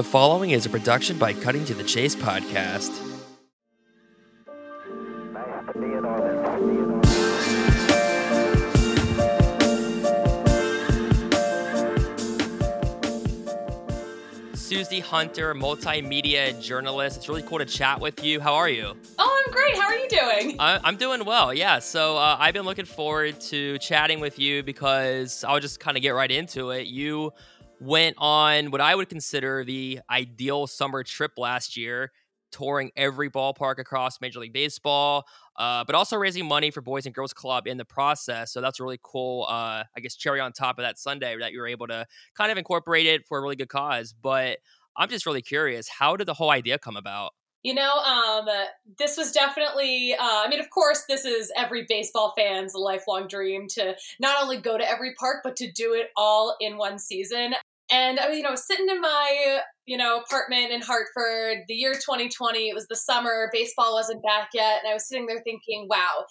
The following is a production by Cutting to the Chase podcast. Nice to be in orbit. Suzie Hunter, multimedia journalist. It's really cool to chat with you. How are you? Oh, I'm great. How are you doing? I- I'm doing well, yeah. So uh, I've been looking forward to chatting with you because I'll just kind of get right into it. You went on what I would consider the ideal summer trip last year, touring every ballpark across Major League Baseball, uh, but also raising money for Boys and Girls Club in the process. So that's really cool, uh, I guess, cherry on top of that Sunday that you were able to kind of incorporate it for a really good cause. But I'm just really curious, how did the whole idea come about? You know, um, this was definitely, uh, I mean, of course, this is every baseball fan's lifelong dream to not only go to every park, but to do it all in one season. And I was, you know, sitting in my, you know, apartment in Hartford, the year 2020, it was the summer, baseball wasn't back yet. And I was sitting there thinking, wow,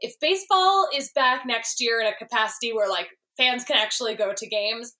if baseball is back next year in a capacity where like fans can actually go to games,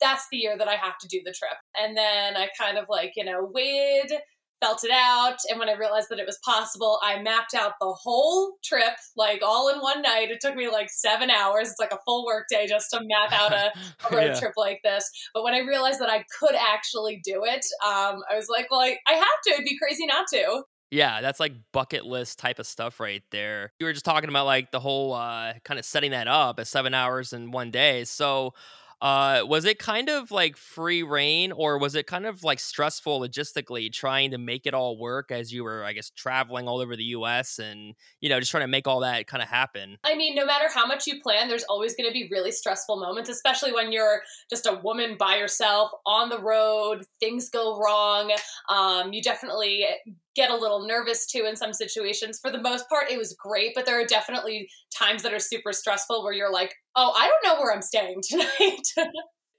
that's the year that I have to do the trip. And then I kind of like, you know, waited, felt it out. And when I realized that it was possible, I mapped out the whole trip, like all in one night. It took me like seven hours. It's like a full work day just to map out a, a road Yeah. trip like this. But when I realized that I could actually do it, um, I was like, well, I, I have to. It'd be crazy not to. Yeah, that's like bucket list type of stuff right there. You were just talking about like the whole uh kind of setting that up at 7 hours in one day. So, uh was it kind of like free reign or was it kind of like stressful logistically trying to make it all work as you were I guess traveling all over the US and you know just trying to make all that kind of happen? I mean, no matter how much you plan, there's always going to be really stressful moments, especially when you're just a woman by yourself on the road, things go wrong. Um, you definitely get a little nervous too in some situations. For the most part, it was great, but there are definitely times that are super stressful where you're like, oh, I don't know where I'm staying tonight.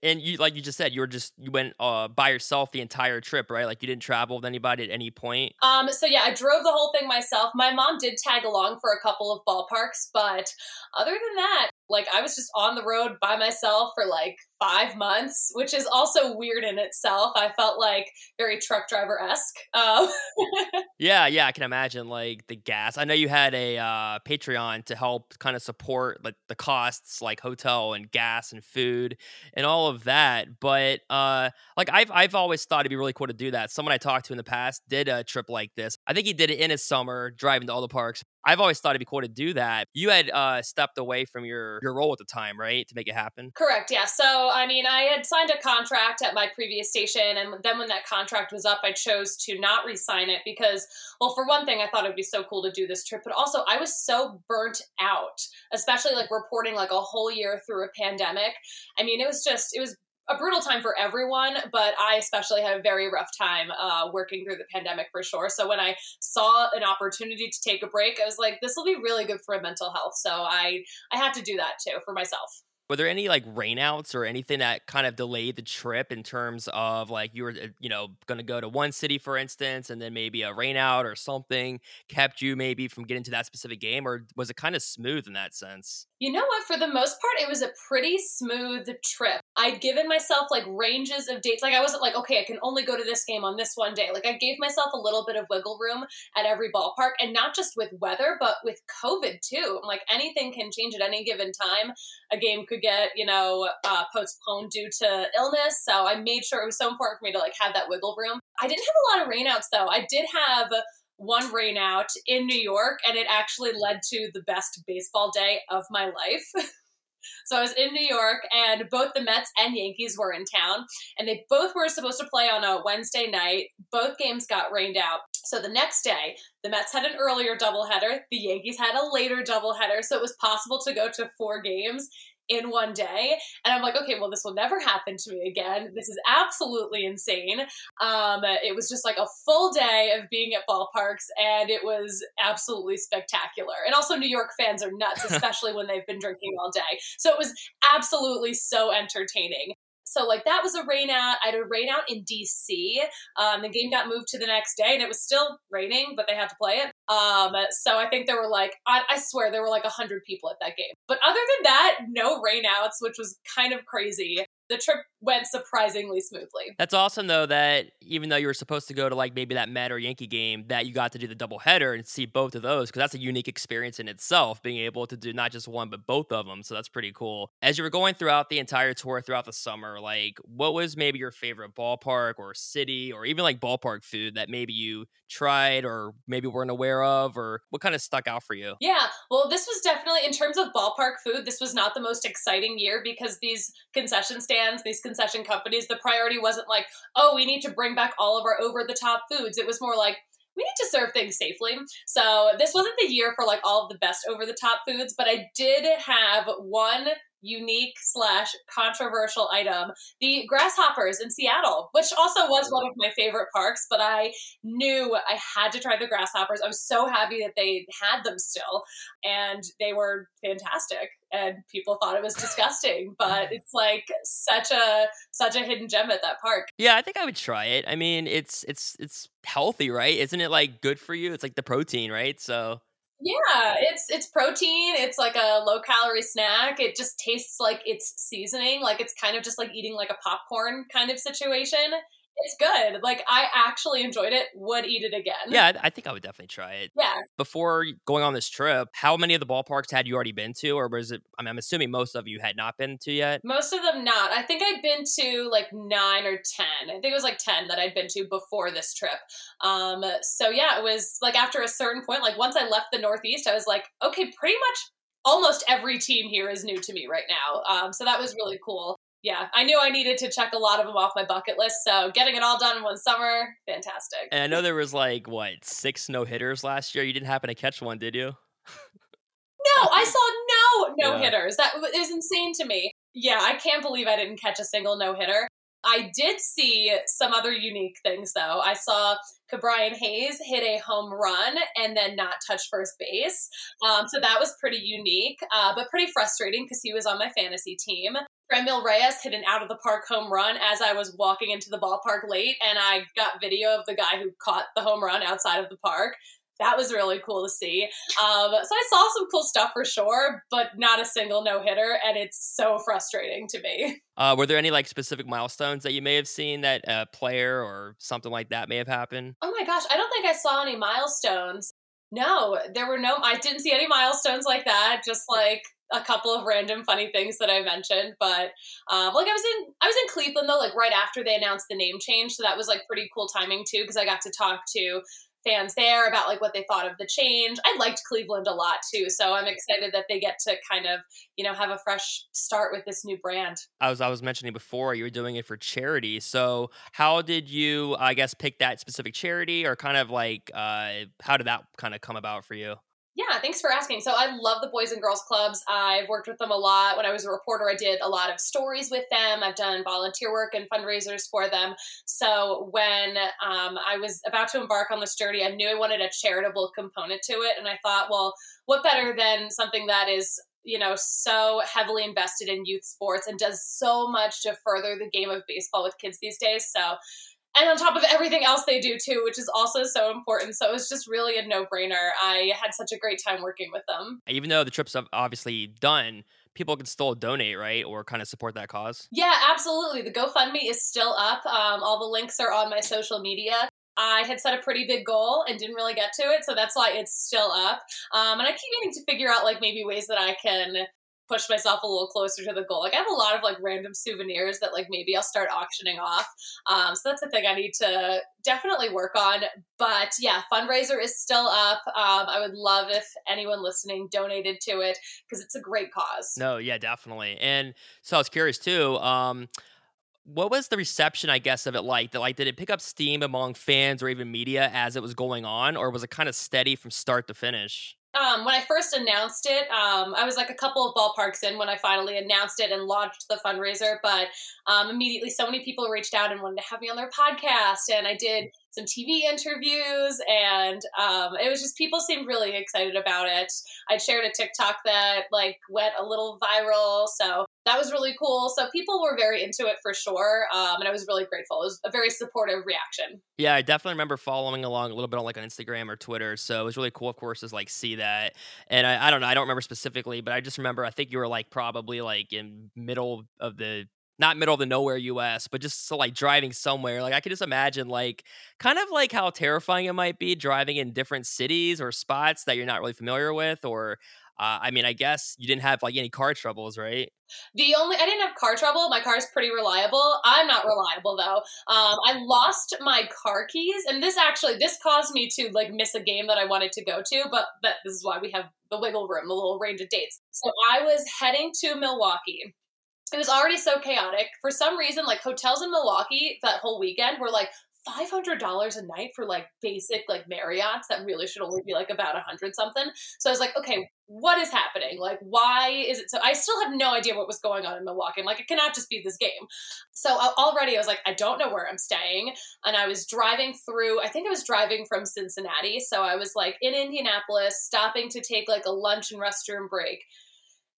And you like you just said you were just you went uh by yourself the entire trip, right? Like you didn't travel with anybody at any point. Um, so yeah, I drove the whole thing myself. My mom did tag along for a couple of ballparks, but other than that, like I was just on the road by myself for like five months, which is also weird in itself. I felt like very truck driver esque. Um, Yeah, yeah, I can imagine like the gas. I know you had a uh, Patreon to help kind of support like the costs, like hotel and gas and food and all of that. But uh, like I've I've always thought it'd be really cool to do that. Someone I talked to in the past did a trip like this. I think he did it in his summer, driving to all the parks. I've always thought it'd be cool to do that. You had uh, stepped away from your your role at the time, right, to make it happen. Correct, yeah. So, I mean, I had signed a contract at my previous station, and then when that contract was up, I chose to not re sign it because, well, for one thing, I thought it would be so cool to do this trip, but also I was so burnt out, especially like reporting like a whole year through a pandemic. I mean, it was just, it was a brutal time for everyone, but I especially had a very rough time uh, working through the pandemic for sure. So when I saw an opportunity to take a break, I was like, this will be really good for my mental health. So I I had to do that too for myself. Were there any like rainouts or anything that kind of delayed the trip in terms of like you were, uh, you know, going to go to one city, for instance, and then maybe a rainout or something kept you maybe from getting to that specific game, or was it kind of smooth in that sense? You know what? For the most part, it was a pretty smooth trip. I'd given myself like ranges of dates. Like I wasn't like, okay, I can only go to this game on this one day. Like I gave myself a little bit of wiggle room at every ballpark, and not just with weather, but with COVID too. I'm like anything can change at any given time. A game could get, you know, uh, postponed due to illness. So I made sure it was so important for me to like have that wiggle room. I didn't have a lot of rainouts though. I did have one rain out in New York, and it actually led to the best baseball day of my life. so I was in New York, and both the Mets and Yankees were in town, and they both were supposed to play on a Wednesday night. Both games got rained out. So the next day, the Mets had an earlier doubleheader, the Yankees had a later doubleheader, so it was possible to go to four games in one day. And I'm like, okay, well, this will never happen to me again. This is absolutely insane. Um, it was just like a full day of being at ballparks, and it was absolutely spectacular. And also, New York fans are nuts, especially when they've been drinking all day. So it was absolutely so entertaining. So like that was a rain out. I had a rain out in DC. Um, the game got moved to the next day, and it was still raining, but they had to play it. Um, so I think there were like I, I swear there were like a hundred people at that game. But other than that, no rain outs, which was kind of crazy. The trip went surprisingly smoothly. That's awesome though that even though you were supposed to go to like maybe that Met or Yankee game, that you got to do the double header and see both of those because that's a unique experience in itself, being able to do not just one but both of them. So that's pretty cool. As you were going throughout the entire tour throughout the summer, like what was maybe your favorite ballpark or city or even like ballpark food that maybe you tried or maybe weren't aware of or what kind of stuck out for you? Yeah, well, this was definitely in terms of ballpark food. This was not the most exciting year because these concession stands, these concession companies, the priority wasn't like, oh, we need to bring back all of our over the top foods. It was more like, we need to serve things safely. So this wasn't the year for like all of the best over the top foods, but I did have one unique slash controversial item the grasshoppers in seattle which also was one of my favorite parks but i knew i had to try the grasshoppers i was so happy that they had them still and they were fantastic and people thought it was disgusting but it's like such a such a hidden gem at that park Yeah, I think I would try it. I mean, it's it's it's healthy, right? Isn't it like good for you? It's like the protein, right? So Yeah, it's it's protein. It's like a low calorie snack. It just tastes like it's seasoning. Like it's kind of just like eating like a popcorn kind of situation. It's good. Like I actually enjoyed it. Would eat it again. yeah, I, think I would definitely try it. Yeah. Before going on this trip, how many of the ballparks had you already been to, or was it? I mean, I'm assuming most of you had not been to yet. Most of them not. I think I'd been to like nine or ten. I think it was like ten that I'd been to before this trip. Um, so yeah, it was like after a certain point, like once I left the Northeast, I was like, okay, pretty much almost every team here is new to me right now. Um, so that was really cool. Yeah, I knew I needed to check a lot of them off my bucket list. So getting it all done in one summer, fantastic. And I know there was like what six no hitters last year. You didn't happen to catch one, did you? No, I saw no no Yeah. hitters. That is insane to me. Yeah, I can't believe I didn't catch a single no hitter. I did see some other unique things though. I saw Ke'Bryan Hayes hit a home run and then not touch first base. Um, so that was pretty unique, uh, but pretty frustrating because he was on my fantasy team. Franmil Reyes hit an out of the park home run as I was walking into the ballpark late, and I got video of the guy who caught the home run outside of the park. That was really cool to see. Um, so I saw some cool stuff for sure, but not a single no hitter, and it's so frustrating to me. Uh, were there any like specific milestones that you may have seen that a player or something like that may have happened? Oh my gosh, I don't think I saw any milestones. No, there were no, I didn't see any milestones like that, just like a couple of random funny things that I mentioned. But um, like I was in, I was in Cleveland though, like right after they announced the name change. So that was like pretty cool timing too, because I got to talk to fans there about like what they thought of the change. I liked Cleveland a lot too. So I'm excited that they get to kind of, you know, have a fresh start with this new brand. I was I was mentioning before you were doing it for charity. So how did you I guess pick that specific charity or kind of like uh, how did that kind of come about for you? Yeah, thanks for asking. So I love the Boys and Girls Clubs. I've worked with them a lot. When I was a reporter, I did a lot of stories with them. I've done volunteer work and fundraisers for them. So when um, I was about to embark on this journey, I knew I wanted a charitable component to it. And I thought, well, what better than something that is you know so heavily invested in youth sports and does so much to further the game of baseball with kids these days so and on top of everything else they do too, which is also so important. So it was just really a no brainer. I had such a great time working with them. Even though the trip's ob- obviously done, people can still donate, right? Or kind of support that cause. Yeah, absolutely. The GoFundMe is still up. Um, all the links are on my social media. I had set a pretty big goal and didn't really get to it, so that's why it's still up. Um, and I keep meaning to figure out like maybe ways that I can push myself a little closer to the goal. Like I have a lot of like random souvenirs that like maybe I'll start auctioning off. Um, so that's a thing I need to definitely work on. But yeah, fundraiser is still up. Um, I would love if anyone listening donated to it because it's a great cause. No, yeah, definitely. And so I was curious too. Um, what was the reception, I guess, of it like? That like, did it pick up steam among fans or even media as it was going on, or was it kind of steady from start to finish? Um, when I first announced it, um, I was like a couple of ballparks in when I finally announced it and launched the fundraiser. But um, immediately, so many people reached out and wanted to have me on their podcast, and I did some TV interviews, and um, it was just people seemed really excited about it. I shared a TikTok that like went a little viral, so that was really cool. So people were very into it for sure, um, and I was really grateful. It was a very supportive reaction. Yeah, I definitely remember following along a little bit on like on Instagram or Twitter. So it was really cool, of course, to like see that. And I, I don't know, I don't remember specifically, but I just remember I think you were like probably like in middle of the not middle of the nowhere US, but just so, like driving somewhere. Like I could just imagine like kind of like how terrifying it might be driving in different cities or spots that you're not really familiar with or uh, I mean, I guess you didn't have like any car troubles, right? The only I didn't have car trouble. My car is pretty reliable. I'm not reliable though. Um, I lost my car keys, and this actually this caused me to like miss a game that I wanted to go to. But that this is why we have the wiggle room, the little range of dates. So I was heading to Milwaukee. It was already so chaotic. For some reason, like hotels in Milwaukee that whole weekend were like five hundred dollars a night for like basic like Marriott's that really should only be like about a hundred something. So I was like, okay, what is happening? Like, why is it so? I still have no idea what was going on in Milwaukee. I'm like, it cannot just be this game. So already I was like, I don't know where I'm staying, and I was driving through. I think I was driving from Cincinnati, so I was like in Indianapolis, stopping to take like a lunch and restroom break.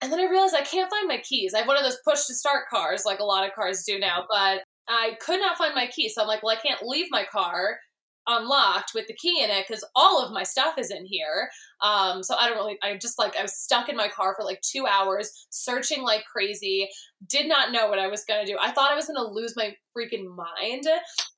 And then I realized I can't find my keys. I have one of those push to start cars, like a lot of cars do now, but I could not find my key. So I'm like, well, I can't leave my car unlocked with the key in it because all of my stuff is in here. Um, so I don't really, I just like, I was stuck in my car for like two hours, searching like crazy, did not know what I was going to do. I thought I was going to lose my freaking mind.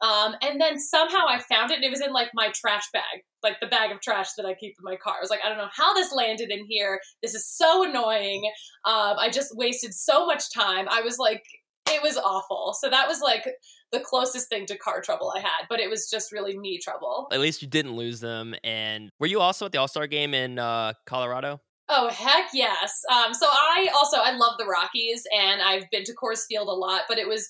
Um, and then somehow I found it and it was in like my trash bag, like the bag of trash that I keep in my car. I was like, I don't know how this landed in here. This is so annoying. Um, I just wasted so much time. I was like, it was awful. So that was like the closest thing to car trouble I had, but it was just really me trouble. At least you didn't lose them. And were you also at the All Star game in uh, Colorado? Oh heck yes! Um, so I also I love the Rockies, and I've been to Coors Field a lot, but it was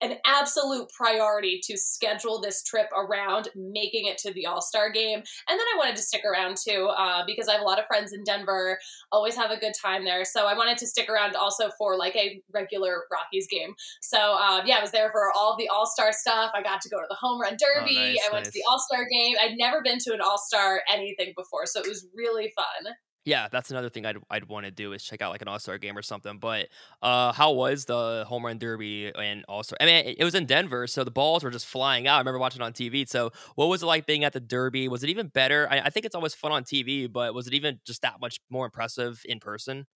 an absolute priority to schedule this trip around making it to the All Star game. And then I wanted to stick around too uh, because I have a lot of friends in Denver, always have a good time there. So I wanted to stick around also for like a regular Rockies game. So um, yeah, I was there for all the All Star stuff. I got to go to the home run derby. Oh, nice, I went nice. to the All Star game. I'd never been to an All Star anything before, so it was really fun. Yeah, that's another thing I'd I'd want to do is check out like an All Star game or something. But uh, how was the home run derby and All Star? I mean, it, was in Denver, so the balls were just flying out. I remember watching on TV. So, what was it like being at the derby? Was it even better? I, I think it's always fun on TV, but was it even just that much more impressive in person?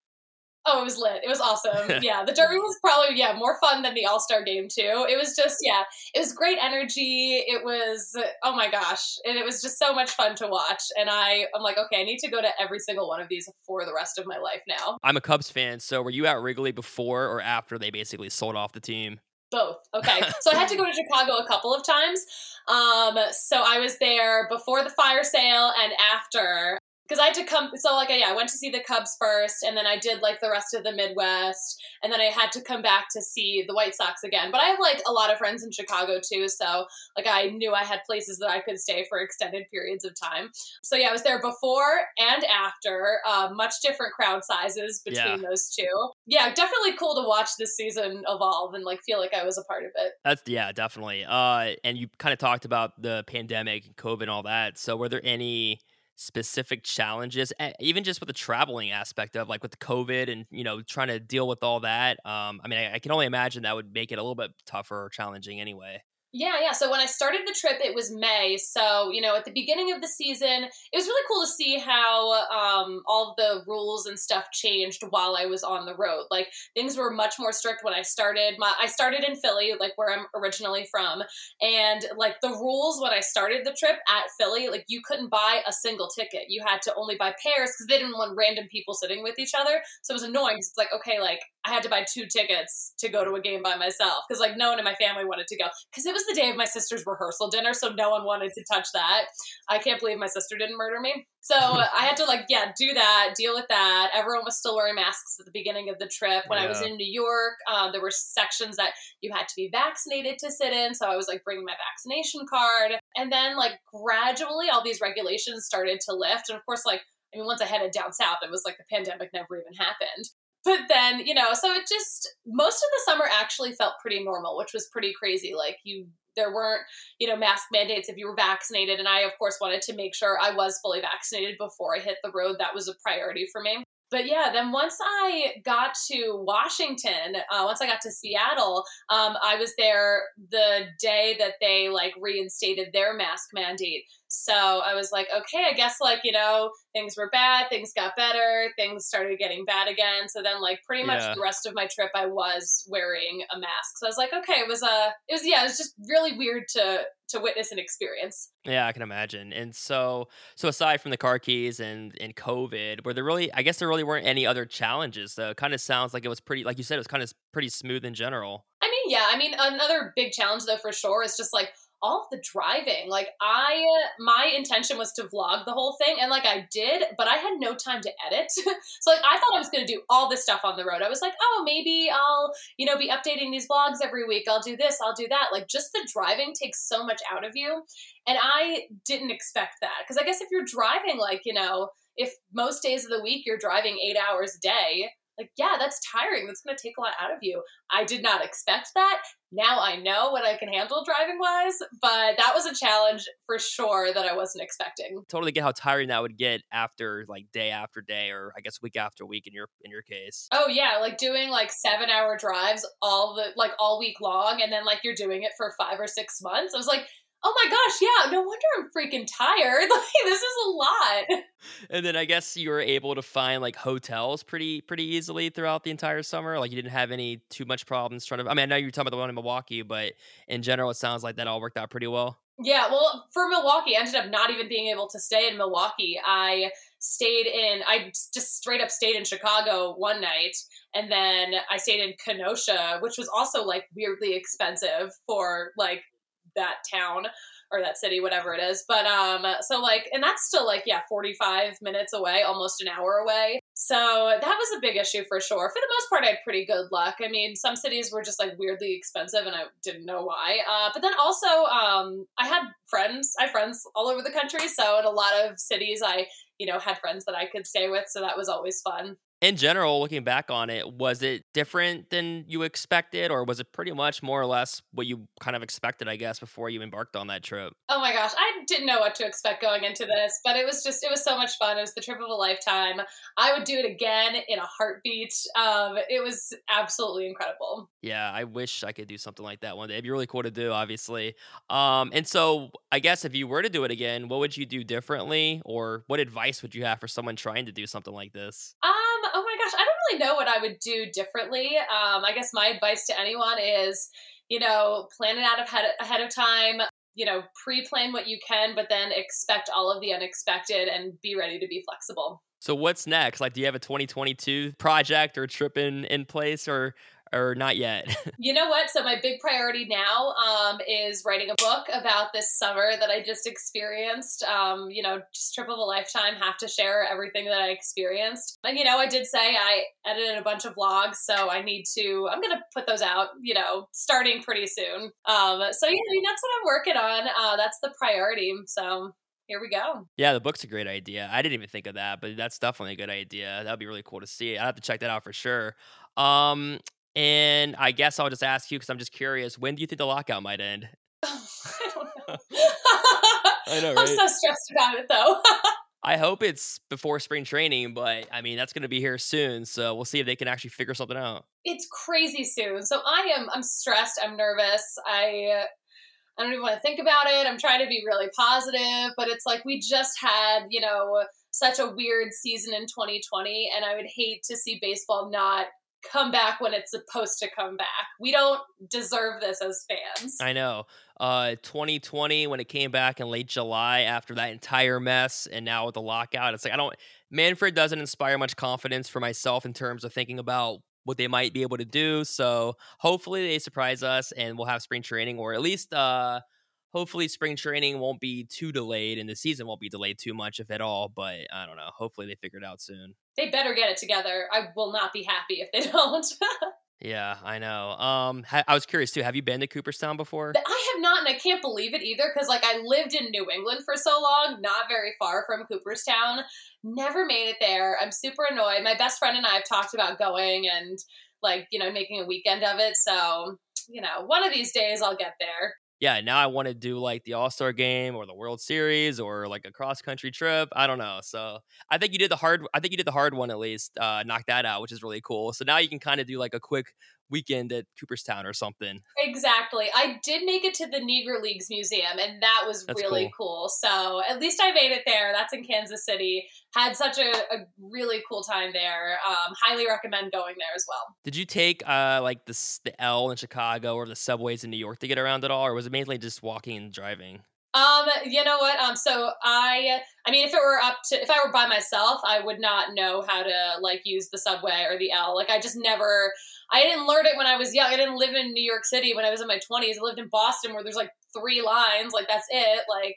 Oh, it was lit. It was awesome. yeah, the Derby was probably yeah more fun than the All Star game too. It was just yeah, it was great energy. It was oh my gosh, and it was just so much fun to watch. And I I'm like okay, I need to go to every single one of these for the rest of my life now. I'm a Cubs fan, so were you at Wrigley before or after they basically sold off the team? Both. Okay. So I had to go to Chicago a couple of times. Um, so I was there before the fire sale and after because I had to come. So like yeah, I went to see the Cubs first, and then I did like the rest of the Midwest, and then I had to come back to see the White Sox again. But I have like a lot of friends in Chicago too, so like I knew I had places that I could stay for extended periods of time. So yeah, I was there before and after. Uh, much different crowd sizes between Yeah. those two. Yeah, definitely cool to watch this season evolve and like feel like I was a part of it. That's yeah, definitely. Uh, and you kind of talked about the pandemic, and COVID, and all that. So, were there any specific challenges, eh, even just with the traveling aspect of like with COVID and you know trying to deal with all that? Um, I mean, I, I can only imagine that would make it a little bit tougher or challenging anyway. Yeah, yeah. So when I started the trip, it was May. So, you know, at the beginning of the season, it was really cool to see how um, all the rules and stuff changed while I was on the road. Like things were much more strict when I started. My I started in Philly, like where I'm originally from, and like the rules when I started the trip at Philly, like you couldn't buy a single ticket. You had to only buy pairs because they didn't want random people sitting with each other. So it was annoying. It's like okay, like I had to buy two tickets to go to a game by myself because like no one in my family wanted to go because it was the day of my sister's rehearsal dinner, so no one wanted to touch that. I can't believe my sister didn't murder me. So I had to like yeah do that, deal with that. Everyone was still wearing masks at the beginning of the trip. When I was in New York, um, there were sections that you had to be vaccinated to sit in, so I was like bringing my vaccination card, and then like gradually all these regulations started to lift, and of course like. I mean, once I headed down south, it was like the pandemic never even happened but then you know so it just most of the summer actually felt pretty normal which was pretty crazy. Like you there weren't you know mask mandates if you were vaccinated and i of course wanted to make sure i was fully vaccinated before i hit the road. That was a priority for me. But yeah then once i got to washington uh, once i got to seattle um, i was there the day that they like reinstated their mask mandate So I was like, okay, I guess like, you know, things were bad, things got better, things started getting bad again. So then like pretty much Yeah. the rest of my trip I was wearing a mask. So I was like, okay, it was a it was yeah, it was just really weird to to witness and experience. Yeah, I can imagine. And so, so aside from the car keys and and COVID, were there really? I guess there really weren't any other challenges. So it kind of sounds like it was pretty, like you said, it was kind of pretty smooth in general. I mean, yeah, I mean another big challenge though for sure is just like all of the driving. Like I my intention was to vlog the whole thing and like I did, but I had no time to edit. so like I thought I was going to do all this stuff on the road. I was like, "Oh, maybe I'll, you know, be updating these vlogs every week. I'll do this, I'll do that." Like just the driving takes so much out of you. And I didn't expect that because I guess if you're driving like, you know, if most days of the week you're driving 8 hours a day, like yeah, that's tiring. That's going to take a lot out of you. I did not expect that. Now I know what I can handle driving wise, but that was a challenge for sure that I wasn't expecting. Totally get how tiring that would get after like day after day, or I guess week after week in your in your case. Oh yeah, like doing like 7-hour drives all the like all week long and then like you're doing it for 5 or 6 months. I was like, "Oh my gosh, yeah, no wonder I'm freaking tired. Like this is a lot." And then I guess you were able to find like hotels pretty pretty easily throughout the entire summer. Like you didn't have any too much problems trying to. I mean, I know you were talking about the one in Milwaukee, but in general, it sounds like that all worked out pretty well. Yeah, well, for Milwaukee, I ended up not even being able to stay in Milwaukee. I stayed in, I just straight up stayed in Chicago one night, and then I stayed in Kenosha, which was also like weirdly expensive for like that town or that city, whatever it is. But um, so like, and that's still like, yeah, 45 minutes away, almost an hour away. So that was a big issue for sure. For the most part, I had pretty good luck. I mean, some cities were just like weirdly expensive, and I didn't know why. Uh, but then also, um, I had friends. I have friends all over the country, so in a lot of cities, I you know had friends that I could stay with, so that was always fun. In general, looking back on it, was it different than you expected, or was it pretty much more or less what you kind of expected, I guess, before you embarked on that trip? Oh my gosh, I didn't know what to expect going into this, but it was just it was so much fun. It was the trip of a lifetime. I would do it again in a heartbeat. Um, it was absolutely incredible. Yeah, I wish I could do something like that one day. It'd be really cool to do, obviously. Um, and so I guess if you were to do it again, what would you do differently, or what advice would you have for someone trying to do something like this? Um, oh my gosh, I don't really know what I would do differently. Um, I guess my advice to anyone is, you know, plan it out ahead ahead of time. You know, pre-plan what you can, but then expect all of the unexpected and be ready to be flexible. So what's next? Like, do you have a 2022 project or trip in in place, or or not yet? You know what? So my big priority now um, is writing a book about this summer that I just experienced. Um, you know, just trip of a lifetime. Have to share everything that I experienced. And you know, I did say I edited a bunch of vlogs, so I need to. I'm gonna put those out. You know, starting pretty soon. Um, so yeah, I mean, that's what I'm working on. Uh, that's the priority. So here we go. yeah, the book's a great idea. I didn't even think of that, but that's definitely a good idea. That'd be really cool to see. I have to check that out for sure. Um, and I guess I'll just ask you because I'm just curious. When do you think the lockout might end? I don't know. I know, Right? I'm so stressed about it though. I hope it's before spring training, but I mean that's going to be here soon, so we'll see if they can actually figure something out. it's crazy soon. So I am I'm stressed, I'm nervous. I I don't even want to think about it. I'm trying to be really positive, but it's like we just had, you know, such a weird season in 2020 and I would hate to see baseball not come back when it's supposed to come back. We don't deserve this as fans. I know. Uh, 2020 when it came back in late July after that entire mess, and now with the lockout, it's like I don't. Manfred doesn't inspire much confidence for myself in terms of thinking about what they might be able to do. So hopefully they surprise us, and we'll have spring training, or at least uh, hopefully spring training won't be too delayed, and the season won't be delayed too much, if at all. But I don't know. Hopefully they figure it out soon. They better get it together. I will not be happy if they don't. Yeah, I know. Um, ha- I was curious too. Have you been to Cooperstown before? I have not, and I can't believe it either, because like I lived in New England for so long, not very far from Cooperstown. Never made it there. I'm super annoyed. My best friend and I have talked about going and like you know making a weekend of it. So you know, one of these days I'll get there. Yeah, now I want to do like the All Star game or the World Series or like a cross country trip. I don't know. So I think you did the hard. I think you did the hard one at least. Uh, knock that out, which is really cool. So now you can kind of do like a quick weekend at Cooperstown or something. Exactly. I did make it to the Negro Leagues Museum, and that was That's really cool. So at least I made it there. That's in Kansas City. Had such a, a really cool time there. Um, highly recommend going there as well. Did you take uh like the the L in Chicago or the subways in New York to get around at all, or was it mainly just walking and driving? Um, you know what? Um, so I, I mean, if it were up to, if I were by myself, I would not know how to like use the subway or the L. Like I just never, I didn't learn it when I was young. I didn't live in New York City when I was in my twenties. I lived in Boston where there's like three lines, like that's it. Like,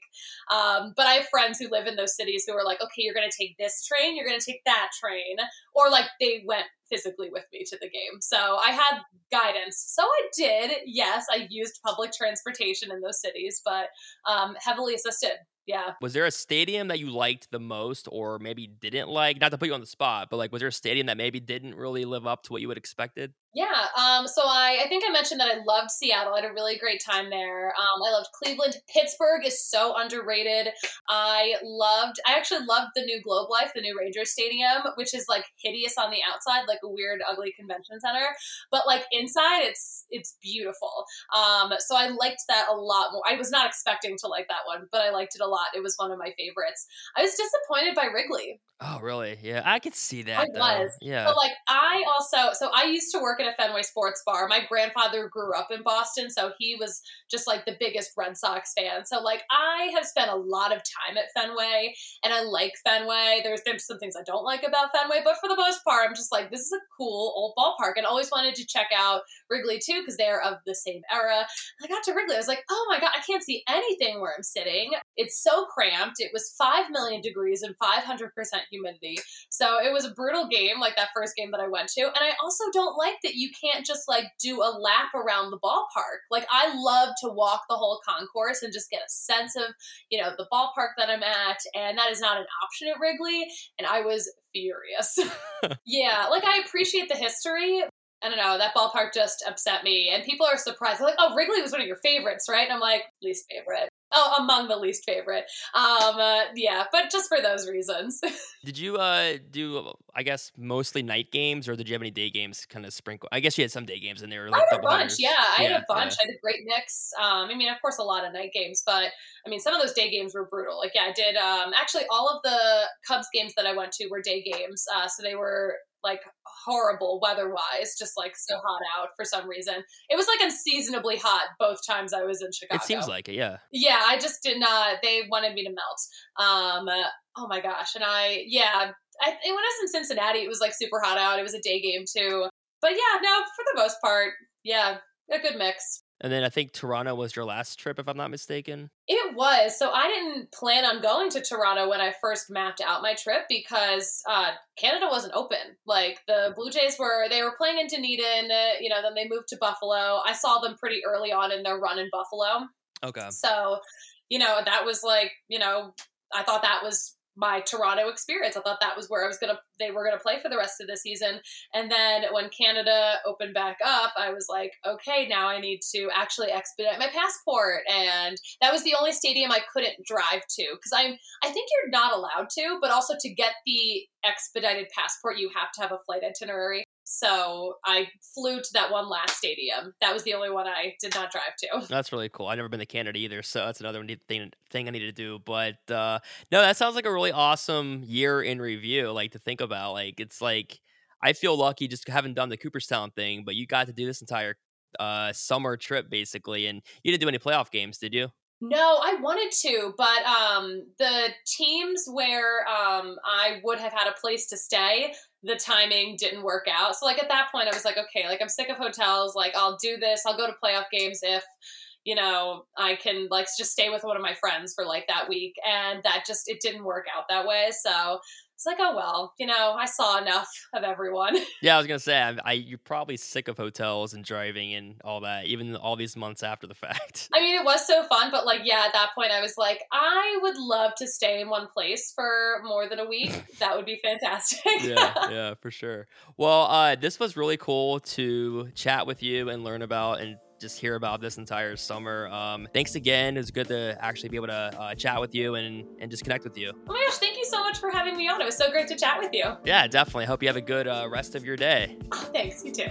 um, but I have friends who live in those cities who are like, okay, you're gonna take this train, you're gonna take that train, or like they went physically with me to the game. So I had guidance. So I did. Yes, I used public transportation in those cities, but um, heavily assisted. Yeah. Was there a stadium that you liked the most, or maybe didn't like? Not to put you on the spot, but like, was there a stadium that maybe didn't really live up to what you would expected? Yeah. Um, so I, I think I mentioned that I loved Seattle. I had a really great time there. Um, I loved Cleveland. Pittsburgh is so underrated. I loved, I actually loved the new Globe Life, the new Rangers Stadium, which is like hideous on the outside, like a weird, ugly convention center. But like inside, it's it's beautiful. Um, so I liked that a lot more. I was not expecting to like that one, but I liked it a lot. It was one of my favorites. I was disappointed by Wrigley. Oh, really? Yeah, I could see that. I though. was. Yeah. So like I also so I used to work at a Fenway Sports Bar. My grandfather grew up in Boston, so he was just like the biggest Red Sox fan. So like I have spent a lot of time at Fenway and I like Fenway. There's there's some things I don't like about Fenway, but for the most part I'm just like this is a cool old ballpark and always wanted to check out Wrigley too because they're of the same era. I got to Wrigley, I was like, "Oh my god, I can't see anything where I'm sitting. It's so cramped. It was 5 million degrees and 500% humidity." So it was a brutal game, like that first game that I went to. And I also don't like that you can't just like do a lap around the ballpark. Like I love to walk the whole concourse and just get a sense of, you know, the ballpark that I'm at. And that is not an option at Wrigley. And I was furious. yeah, like I appreciate the history. I don't know, that ballpark just upset me. And people are surprised. They're like, oh, Wrigley was one of your favorites, right? And I'm like, least favorite. Oh, among the least favorite. Um, uh, yeah, but just for those reasons. Did you uh do I guess mostly night games, or did you have any day games kind of sprinkle? I guess you had some day games in there. Like I had a bunch, headers. yeah. I had a bunch. I had a great mix. Um, I mean, of course, a lot of night games, but I mean, some of those day games were brutal. Like, yeah, I did. Um, actually, all of the Cubs games that I went to were day games, uh, so they were like horrible weather-wise, just like so hot out for some reason. It was like unseasonably hot both times I was in Chicago. It seems like it, yeah. Yeah, I just did not. They wanted me to melt. Um, uh, oh my gosh, and I yeah, I, when I was in Cincinnati, it was like super hot out. It was a day game too, but yeah, no, for the most part, yeah, a good mix. And then I think Toronto was your last trip, if I'm not mistaken. It was. So I didn't plan on going to Toronto when I first mapped out my trip because uh, Canada wasn't open. Like the Blue Jays were, they were playing in Dunedin. Uh, you know, then they moved to Buffalo. I saw them pretty early on in their run in Buffalo. Okay. So, you know, that was like, you know, I thought that was my Toronto experience. I thought that was where I was gonna they were gonna play for the rest of the season. And then when Canada opened back up, I was like, okay, now I need to actually expedite my passport. And that was the only stadium I couldn't drive to because I'm I think you're not allowed to, but also to get the expedited passport, you have to have a flight itinerary. So I flew to that one last stadium. That was the only one I did not drive to. That's really cool. I've never been to Canada either, so that's another thing thing I need to do. But uh, no, that sounds like a really awesome year in review. Like to think about, like it's like I feel lucky just having done the Cooperstown thing, but you got to do this entire uh, summer trip basically, and you didn't do any playoff games, did you? No, I wanted to, but um, the teams where um, I would have had a place to stay, the timing didn't work out. So, like at that point, I was like, okay, like I'm sick of hotels. Like I'll do this. I'll go to playoff games if you know I can like just stay with one of my friends for like that week. And that just it didn't work out that way. So it's like, oh well, you know, I saw enough of everyone. Yeah, I was gonna say, I, I you're probably sick of hotels and driving and all that, even all these months after the fact. I mean, it was so fun, but like, yeah, at that point, I was like, I would love to stay in one place for more than a week. That would be fantastic. yeah, yeah, for sure. Well, uh, this was really cool to chat with you and learn about and just hear about this entire summer. Um, thanks again. It was good to actually be able to uh, chat with you and and just connect with you. Oh my gosh, thank you so much for having me on. It was so great to chat with you. Yeah, definitely. Hope you have a good uh, rest of your day. Oh, thanks, you too.